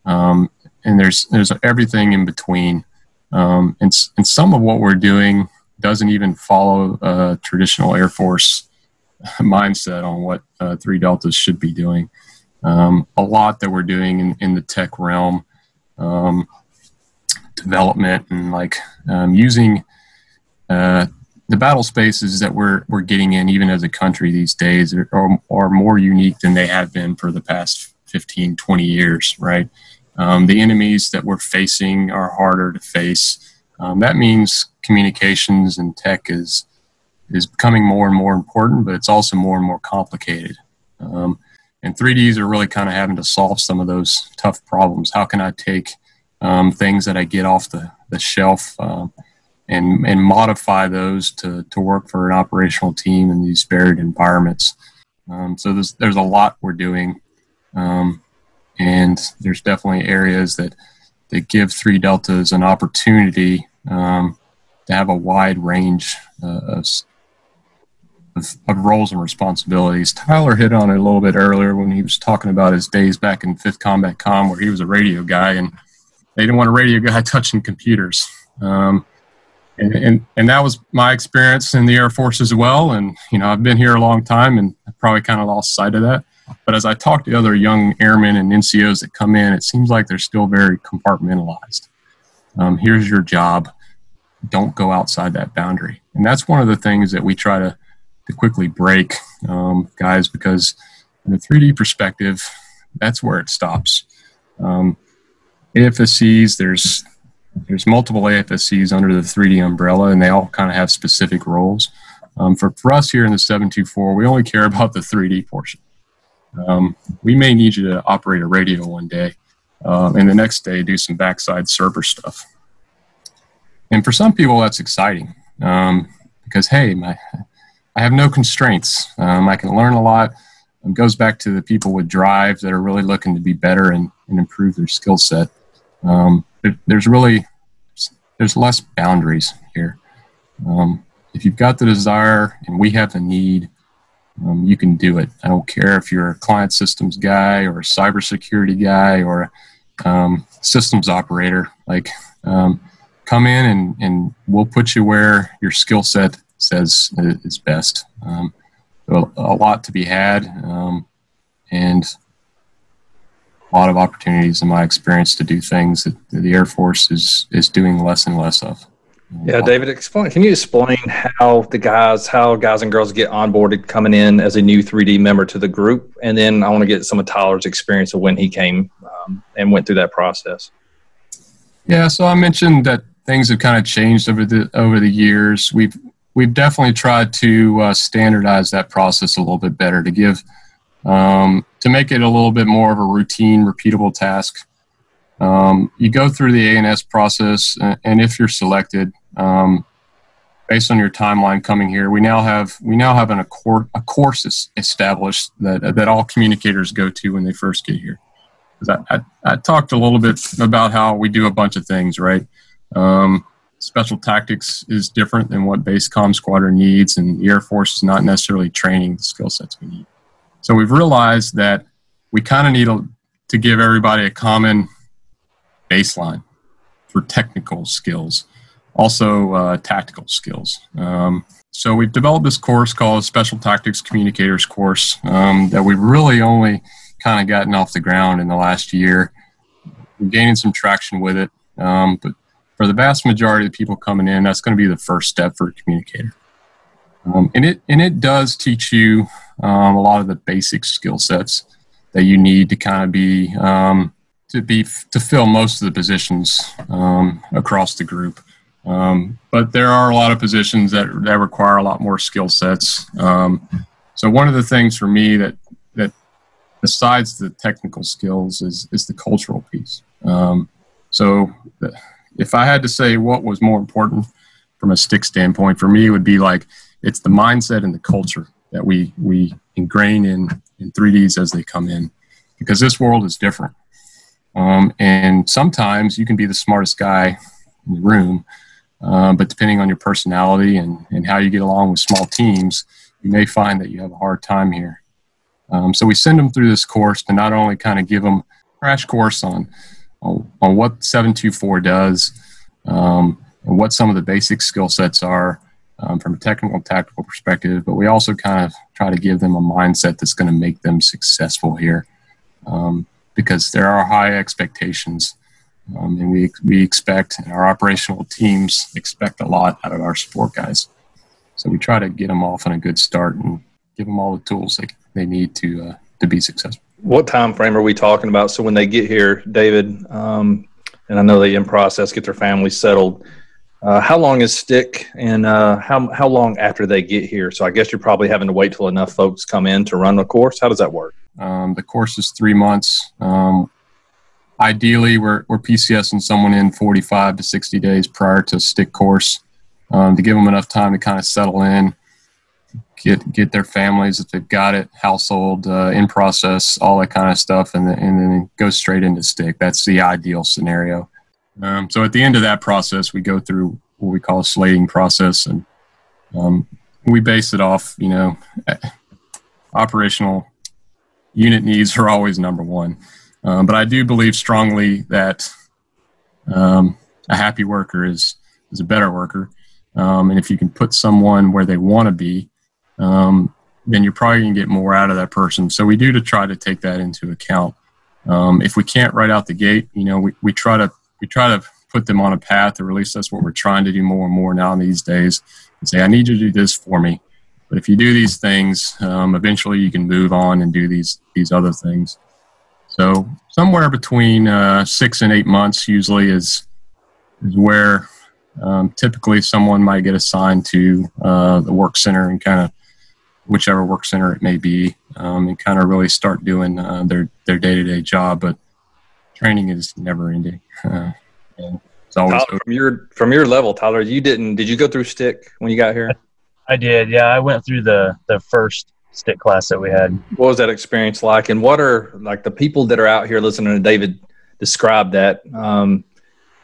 Um, and there's there's everything in between. Um, and, and some of what we're doing doesn't even follow a traditional Air Force mindset on what uh, three deltas should be doing. Um, a lot that we're doing in, in the tech realm development and like um, using uh, the battle spaces that we're we're getting in, even as a country these days, are, are more unique than they have been for the past 15, 20 years, right? Um, the enemies that we're facing are harder to face. Um, that means communications and tech is is becoming more and more important, but it's also more and more complicated. Um, and 3Ds are really kind of having to solve some of those tough problems. How can I take um, things that I get off the, the shelf um, and, and modify those to, to work for an operational team in these varied environments. Um, so there's, there's a lot we're doing. Um, and there's definitely areas that, that give three deltas an opportunity um, to have a wide range uh, of, of, of, roles and responsibilities. Tyler hit on it a little bit earlier when he was talking about his days back in 5th Combat Com where he was a radio guy and they didn't want a radio guy touching computers. Um, and, and, and that was my experience in the Air Force as well. And, you know, I've been here a long time and probably kind of lost sight of that. But as I talk to other young airmen and NCOs that come in, it seems like they're still very compartmentalized. Um, here's your job. Don't go outside that boundary. And that's one of the things that we try to, to quickly break, um, guys, because in a 3D perspective, that's where it stops. Um, AFSCs, there's there's multiple AFSCs under the 3D umbrella, and they all kind of have specific roles. Um, for, for us here in the 724, we only care about the 3D portion. Um, we may need you to operate a radio one day, um, and the next day do some backside server stuff. And for some people, that's exciting um, because hey, my I have no constraints. Um, I can learn a lot. It goes back to the people with drive that are really looking to be better and, and improve their skill set. Um, there's really there's less boundaries here. Um, if you've got the desire and we have the need, um, you can do it. I don't care if you're a client systems guy or a cybersecurity guy or a um, systems operator. Like, um, come in and, and we'll put you where your skill set says is best. Um, a lot to be had, um, and a lot of opportunities in my experience to do things that the Air Force is is doing less and less of. Yeah, David, explain. Can you explain how the guys, how guys and girls get onboarded coming in as a new 3D member to the group, and then I want to get some of Tyler's experience of when he came um, and went through that process. Yeah, so I mentioned that things have kind of changed over the over the years. We've we've definitely tried to uh, standardize that process a little bit better to give um, to make it a little bit more of a routine, repeatable task. Um, you go through the ANS process, and if you're selected, um, based on your timeline coming here, we now have we now have an, a, a course established that that all communicators go to when they first get here. I, I, I, talked a little bit about how we do a bunch of things, right? Um, special tactics is different than what base comm squadron needs, and the Air Force is not necessarily training the skill sets we need. So we've realized that we kind of need a, to give everybody a common baseline for technical skills, also uh, tactical skills. Um, so we've developed this course called Special Tactics Communicators course um, that we've really only kind of gotten off the ground in the last year. We're gaining some traction with it, um, but for the vast majority of people coming in, that's going to be the first step for a communicator. Um, and it and it does teach you um, a lot of the basic skill sets that you need to kind of be um, to be to fill most of the positions um, across the group. Um, but there are a lot of positions that that require a lot more skill sets. Um, so one of the things for me that that besides the technical skills is is the cultural piece. so if I had to say what was more important from a stick standpoint, for me, would be like it's the mindset and the culture that we we ingrain in in 3ds as they come in because this world is different. Um, and sometimes you can be the smartest guy in the room uh, but depending on your personality and, and how you get along with small teams you may find that you have a hard time here. Um, so we send them through this course to not only kind of give them crash course on on, on what 724 does um, and what some of the basic skill sets are um, from a technical and tactical perspective, but we also kind of try to give them a mindset that's going to make them successful here um, because there are high expectations. Um, and we, we expect, and our operational teams expect a lot out of our support guys. So we try to get them off on a good start and give them all the tools they, they need to, uh, to be successful. What time frame are we talking about? So when they get here, David, um, and I know they in process get their families settled uh, how long is stick and uh, how, how long after they get here? So I guess you're probably having to wait till enough folks come in to run the course. How does that work? Um, the course is three months. Um, ideally, we're, we're PCSing someone in 45 to 60 days prior to stick course um, to give them enough time to kind of settle in, get get their families if they've got it, household uh, in process, all that kind of stuff, and then, and then go straight into stick. That's the ideal scenario. Um, so at the end of that process, we go through what we call a slating process, and um, we base it off, you know, operational unit needs are always number one. Um, but I do believe strongly that um, a happy worker is is a better worker, um, and if you can put someone where they want to be, um, then you're probably going to get more out of that person. So we do to try to take that into account. if we can't right out the gate, you know, we, we try to we try to put them on a path, or at least that's what we're trying to do more and more now in these days. And say, I need you to do this for me. But if you do these things, um, eventually you can move on and do these these other things. So somewhere between uh, six and eight months usually is is where um, typically someone might get assigned to uh, the work center and kind of whichever work center it may be, um, and kind of really start doing uh, their their day to day job. But training is never ending. Uh, it's always Tyler, from your from your level, Tyler. You didn't? Did you go through stick when you got here? I did. Yeah, I went through the the first stick class that we had. What was that experience like? And what are like the people that are out here listening to David describe that? Um,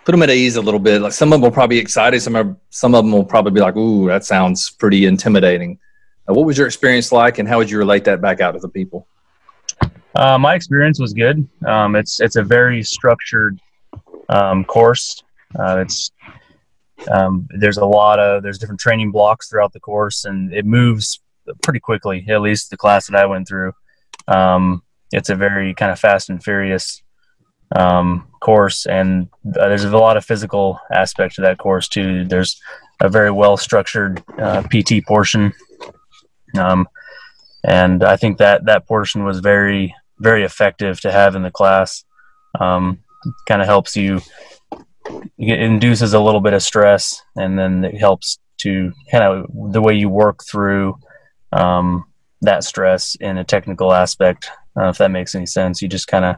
put them at ease a little bit. Like some of them will probably be excited. Some are, some of them will probably be like, "Ooh, that sounds pretty intimidating." Uh, what was your experience like, and how would you relate that back out to the people? Uh, my experience was good. Um, it's it's a very structured um, course. Uh, it's um, there's a lot of there's different training blocks throughout the course, and it moves pretty quickly. At least the class that I went through, um, it's a very kind of fast and furious um, course, and uh, there's a lot of physical aspect to that course too. There's a very well structured uh, PT portion, um, and I think that that portion was very very effective to have in the class. Um, kind of helps you it induces a little bit of stress and then it helps to kind of the way you work through um, that stress in a technical aspect uh, if that makes any sense. You just kind of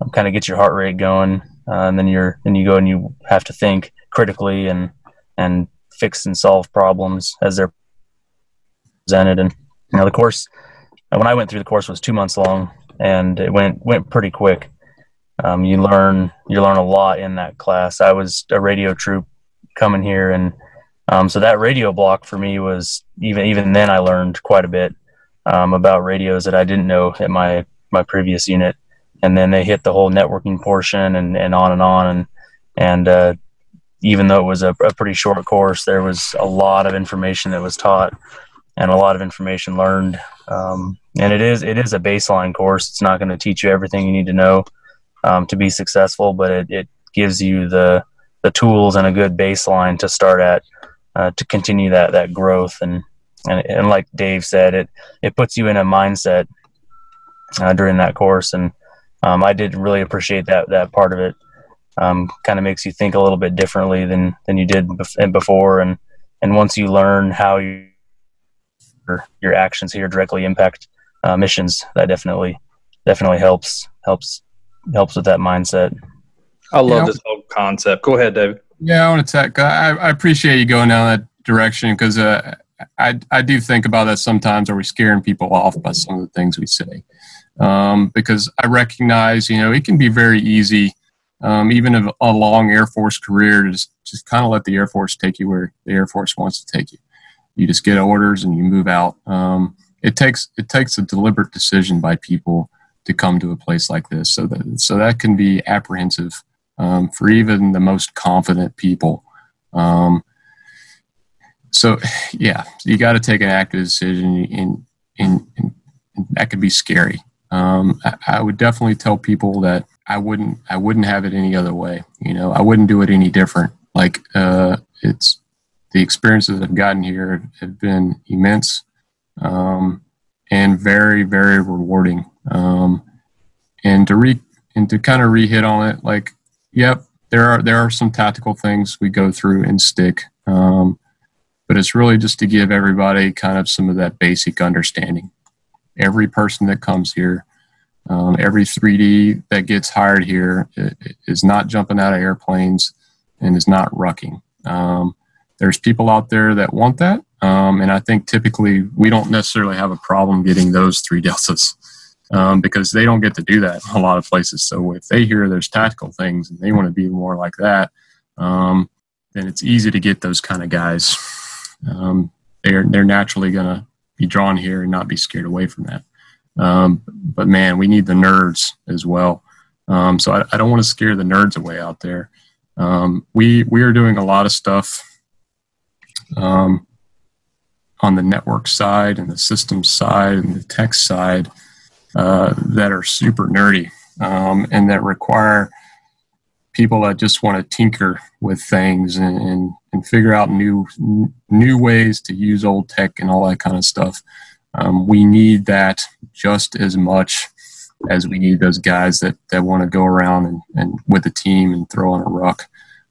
um, kind of get your heart rate going uh, and then you're then you go and you have to think critically and and fix and solve problems as they're presented. And you the course when i went through the course was two months long and it went went pretty quick um, you learn you learn a lot in that class. I was a radio troop coming here, and um, so that radio block for me was even even then I learned quite a bit um, about radios that I didn't know at my my previous unit. And then they hit the whole networking portion and, and on and on and and uh, even though it was a, a pretty short course, there was a lot of information that was taught and a lot of information learned. Um, and it is it is a baseline course. It's not going to teach you everything you need to know um, to be successful, but it, it gives you the the tools and a good baseline to start at uh, to continue that that growth and, and and like Dave said, it it puts you in a mindset uh, during that course, and um, I did really appreciate that that part of it. Um, kind of makes you think a little bit differently than than you did before, and and once you learn how you, your, your actions here directly impact uh, missions, that definitely definitely helps helps helps with that mindset. I love this whole concept. Go ahead, David. Yeah, I want to tech. I, I appreciate you going down that direction because uh, I I do think about that sometimes. Are we scaring people off by some of the things we say? Um, because I recognize, you know, it can be very easy, um, even a, a long Air Force career, to just, just kind of let the Air Force take you where the Air Force wants to take you. You just get orders and you move out. Um, it takes it takes a deliberate decision by people to come to a place like this. So that so that can be apprehensive um, for even the most confident people. Um, so yeah, you got to take an active decision, and, and, that could be scary. Um, I, I, would definitely tell people that I wouldn't I wouldn't have it any other way. You know, I wouldn't do it any different. Like uh, it's the experiences I've gotten here have been immense um, and very very rewarding. Um, and to re and to kind of re-hit on it, like, yep, there are there are some tactical things we go through and stick, um, but it's really just to give everybody kind of some of that basic understanding. Every person that comes here, um, every 3D that gets hired here is not jumping out of airplanes and is not rucking. Um, there's people out there that want that, um, and I think typically we don't necessarily have a problem getting those three deltas um, because they don't get to do that a lot of places. So if they hear there's tactical things and they want to be more like that, um, then it's easy to get those kind of guys. Um, they're they're naturally going to be drawn here and not be scared away from that. Um, but man, we need the nerds as well. Um, so I, I, don't want to scare the nerds away out there. We we are doing a lot of stuff on the network side and the systems side and the tech side uh, that are super nerdy um, and that require people that just want to tinker with things and, and, and, figure out new new ways to use old tech and all that kind of stuff. Um, we need that just as much as we need those guys that, that want to go around and, and with the team and throw on a ruck.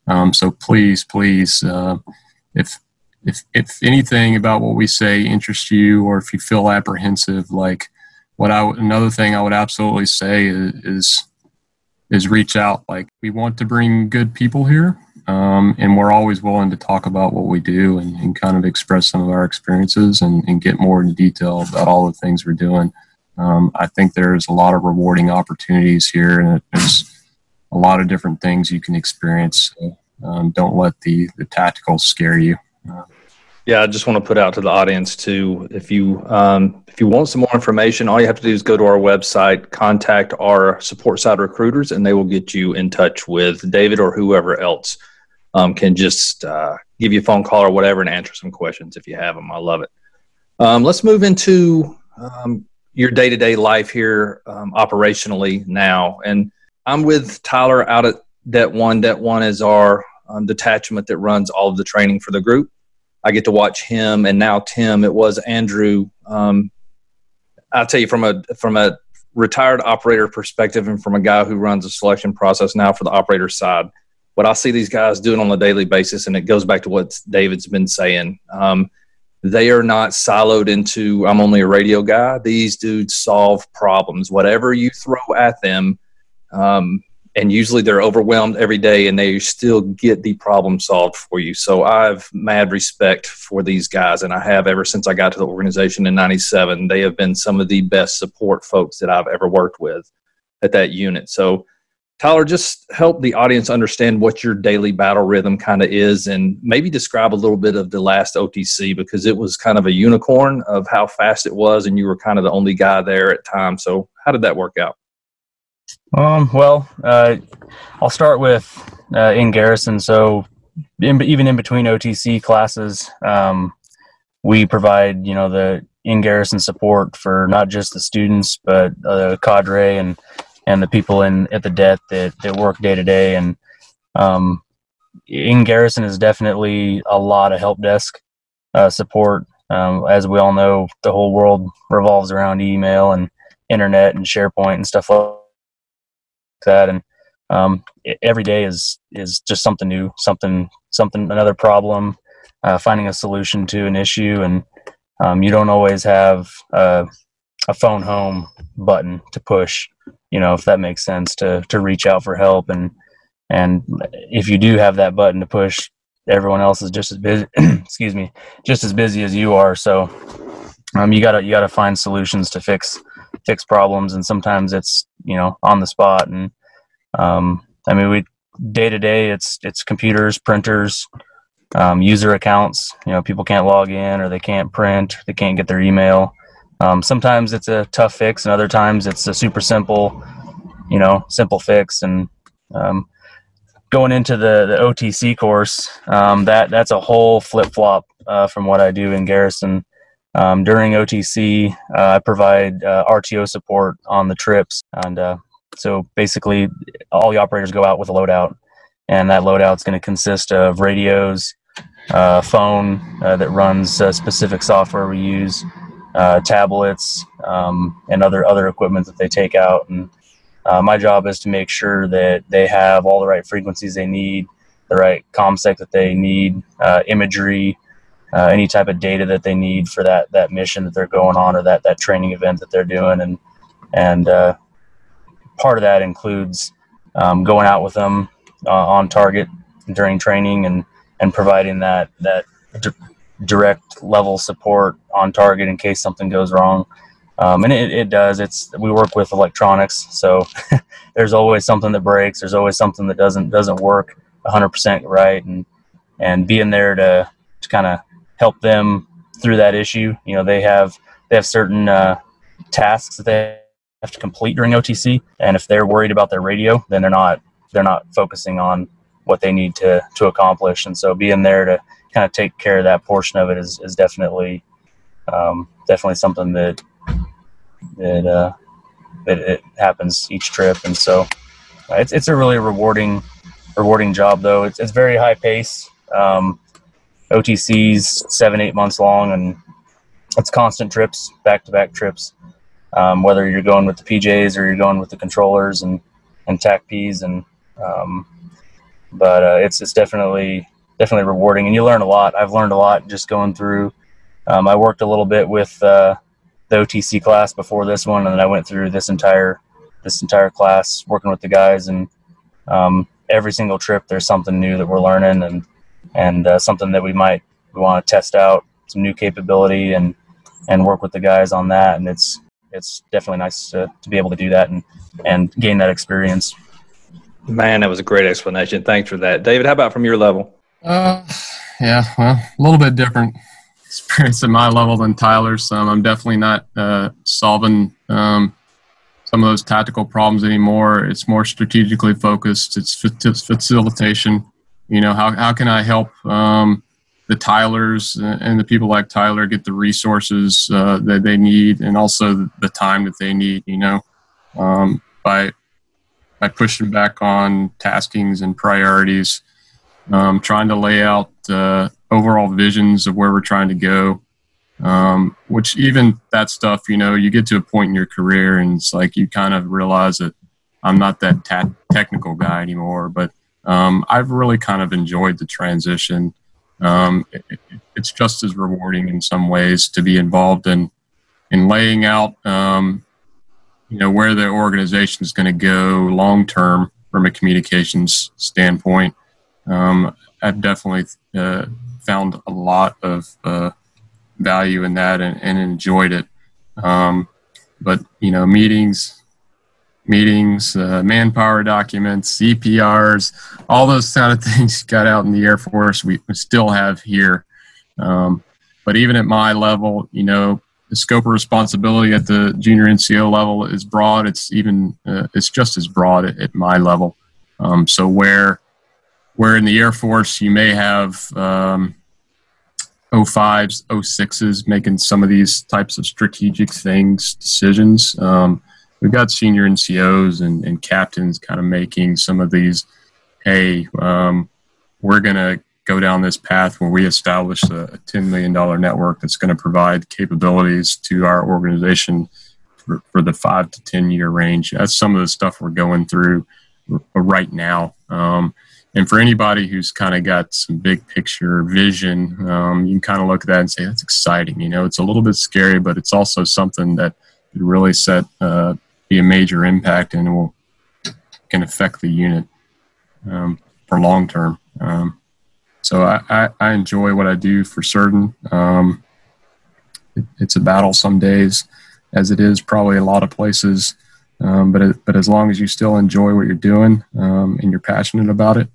Um, so please, please, uh, if if if anything about what we say interests you, or if you feel apprehensive, like what I another thing I would absolutely say is is, reach out. Like we want to bring good people here. Um, and we're always willing to talk about what we do and, and kind of express some of our experiences and, and, get more into detail about all the things we're doing. Um, I think there's a lot of rewarding opportunities here, and there's a lot of different things you can experience. So, um, don't let the the tactical scare you. Uh, yeah, I just want to put out to the audience too. If you um, if you want some more information, all you have to do is go to our website, contact our support side recruiters, and they will get you in touch with David or whoever else um, can just uh, give you a phone call or whatever and answer some questions if you have them. I love it. Um, let's move into um, your day to day life here um, operationally now, and I'm with Tyler out at Det One. Det One is our um, detachment that runs all of the training for the group I get to watch him, and now Tim. It was Andrew. Um, I'll tell you from a from a retired operator perspective, and from a guy who runs a selection process now for the operator side, what I see these guys doing on a daily basis, and it goes back to what David's been saying. Um, they are not siloed into I'm only a radio guy. These dudes solve problems. Whatever you throw at them, um, and usually they're overwhelmed every day and they still get the problem solved for you. So i've mad respect for these guys and i have ever since i got to the organization in 97 they have been some of the best support folks that i've ever worked with at that unit. So tyler just help the audience understand what your daily battle rhythm kind of is and maybe describe a little bit of the last otc because it was kind of a unicorn of how fast it was and you were kind of the only guy there at time. So how did that work out um, well, uh, I'll start with uh, in garrison. So, in, even in between OTC classes, um, we provide you know the in garrison support for not just the students but the cadre and and the people in at the det that that work day to day. And um, in garrison is definitely a lot of help desk uh, support. Um, as we all know, the whole world revolves around email and internet and SharePoint and stuff like that. And um, every day is is just something new something something another problem uh, finding a solution to an issue. And um, you don't always have a phone home button to push you know if that makes sense to to reach out for help. And and if you do have that button to push everyone else is just as busy excuse me just as busy as you are. So um, you gotta you gotta find solutions to fix fix problems and sometimes it's you know on the spot. And um, i mean we day to day it's it's computers printers um, user accounts. You know people can't log in or they can't print they can't get their email. Um, sometimes it's a tough fix and other times it's a super simple you know simple fix. And um, going into the, the otc course um, that that's a whole flip-flop uh, from what i do in garrison um, during OTC, uh, I provide uh, RTO support on the trips, and uh, so basically, all the operators go out with a loadout, and that loadout is going to consist of radios, uh, phone uh, that runs uh, specific software we use, tablets, um, and other other equipment that they take out. And my job is to make sure that they have all the right frequencies they need, the right comsec that they need, imagery uh, any type of data that they need for that that mission that they're going on or that that training event that they're doing. And and uh, part of that includes um, going out with them uh, on target during training and and providing that that d- direct level support on target in case something goes wrong. Um, and it, it does. It's we work with electronics so there's always something that breaks. There's always something that doesn't doesn't work 100% right. And and being there to, to kind of help them through that issue. You know, they have they have certain uh, tasks that they have to complete during OTC, and if they're worried about their radio, then they're not they're not focusing on what they need to to accomplish. And so, being there to kind of take care of that portion of it is is definitely um, definitely something that that uh, that it happens each trip. And so, it's it's a really rewarding rewarding job though. It's it's very high pace. Um, OTCs seven, eight months long, and it's constant trips, back to back trips. Um, whether you're going with the PJs or you're going with the controllers and and TACPs, and um, but uh, it's it's definitely definitely rewarding, and you learn a lot. I've learned a lot just going through. Um, I worked a little bit with uh, the OTC class before this one, and then I went through this entire this entire class working with the guys, and um, every single trip there's something new that we're learning and and uh, something that we might we want to test out some new capability and and work with the guys on that and it's it's definitely nice to, to be able to do that and and gain that experience. Man that was a great explanation. Thanks for that. David how about from your level? Uh yeah well a little bit different experience at my level than tyler's. Um, i'm definitely not uh, solving um, some of those tactical problems anymore. It's more strategically focused. It's facilitation you know how, how can i help um, the Tylers and the people like Tyler get the resources uh, that they need and also the time that they need, you know, um, by, by pushing back on taskings and priorities, um, trying to lay out uh, overall visions of where we're trying to go. Um, which even that stuff, you know, you get to a point in your career and it's like you kind of realize that I'm not that ta- technical guy anymore, but um, I've really kind of enjoyed the transition um, it, it's just as rewarding in some ways to be involved in in laying out um, you know where the organization is going to go long term from a communications standpoint. Um, I've definitely uh, found a lot of uh, value in that and, and enjoyed it. Um, but you know, meetings meetings, uh, manpower documents, CPRs, all those kind of things got out in the Air Force. We still have here. Um, but even at my level, you know, the scope of responsibility at the junior NCO level is broad. It's even uh, it's just as broad at, at my level. Um, so where where in the Air Force you may have um, 05s, 06s making some of these types of strategic things, decisions. Um, we've got senior NCOs and, and captains kind of making some of these, hey, um, we're going to go down this path where we establish a, a $10 million network that's going to provide capabilities to our organization for, for, the five to 10 year range. That's some of the stuff we're going through right now. Um, and for anybody who's kind of got some big picture vision, um, you can kind of look at that and say, that's exciting. You know, it's a little bit scary, but it's also something that really set uh, be a major impact and will can affect the unit um, for long term. Um, so I, I, I, enjoy what I do for certain. Um, it, it's a battle some days, as it is probably a lot of places. Um, but it, but as long as you still enjoy what you're doing um, and you're passionate about it,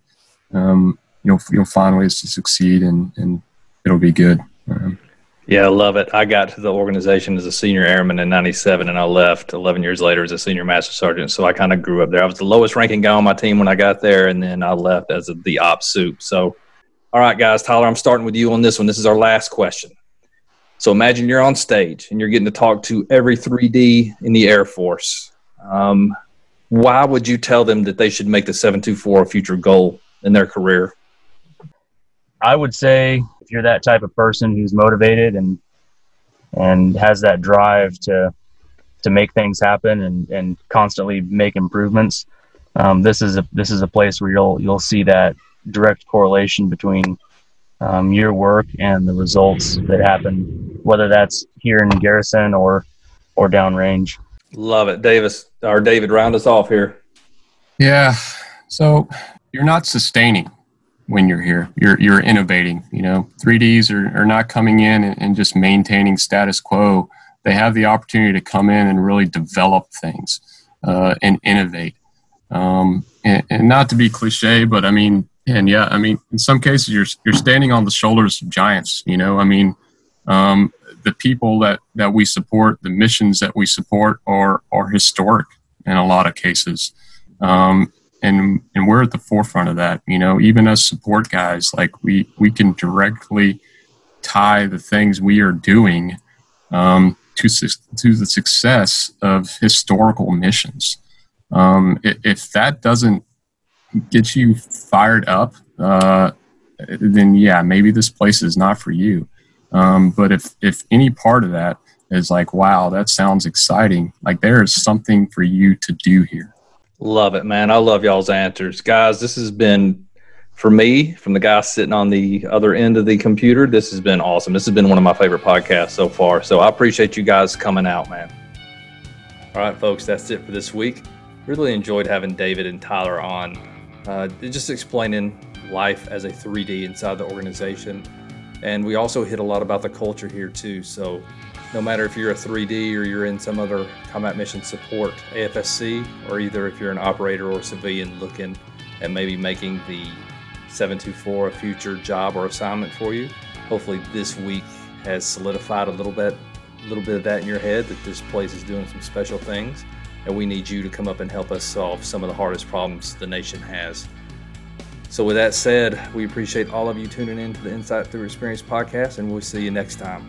um, you'll you'll find ways to succeed and, and it'll be good. Yeah, I love it. I got to the organization as a senior airman in 97 and I left 11 years later as a senior master sergeant. So I kind of grew up there. I was the lowest ranking guy on my team when I got there and then I left as a, the op soup. So, all right, guys, Tyler, I'm starting with you on this one. This is our last question. So imagine you're on stage and you're getting to talk to every 3D in the Air Force. Um, why would you tell them that they should make the 724 a future goal in their career? I would say you're that type of person who's motivated and and has that drive to to make things happen and, and constantly make improvements, um, this is a this is a place where you'll you'll see that direct correlation between um, your work and the results that happen, whether that's here in garrison or or downrange. Love it, Davis or David. Round us off here. Yeah, so you're not sustaining when you're here. You're you're innovating. You know, 3Ds are, are not coming in and, just maintaining status quo. They have the opportunity to come in and really develop things uh, and innovate. Um, and, and, not to be cliche, but I mean, and yeah, I mean, in some cases, you're you're standing on the shoulders of giants. You know, I mean, um, the people that that we support, the missions that we support, are are historic in a lot of cases. Um, and and we're at the forefront of that you know even as support guys like we we can directly tie the things we are doing um, to to the success of historical missions. Um, if that doesn't get you fired up uh, then yeah maybe this place is not for you. Um, but if if any part of that is like wow that sounds exciting like there is something for you to do here Love it, man. I love y'all's answers. Guys, this has been for me, from the guy sitting on the other end of the computer, this has been awesome. This has been one of my favorite podcasts so far. So I appreciate you guys coming out, man. All right, folks, that's it for this week. Really enjoyed having David and Tyler on. uh, just explaining life as a 3D inside the organization. And we also hit a lot about the culture here too. So no matter if you're a 3D or you're in some other combat mission support AFSC, or either if you're an operator or civilian looking at maybe making the 724 a future job or assignment for you, hopefully this week has solidified a little bit, a little bit of that in your head that this place is doing some special things, and we need you to come up and help us solve some of the hardest problems the nation has. So, with that said, we appreciate all of you tuning in to the Insight Through Experience podcast, and we'll see you next time.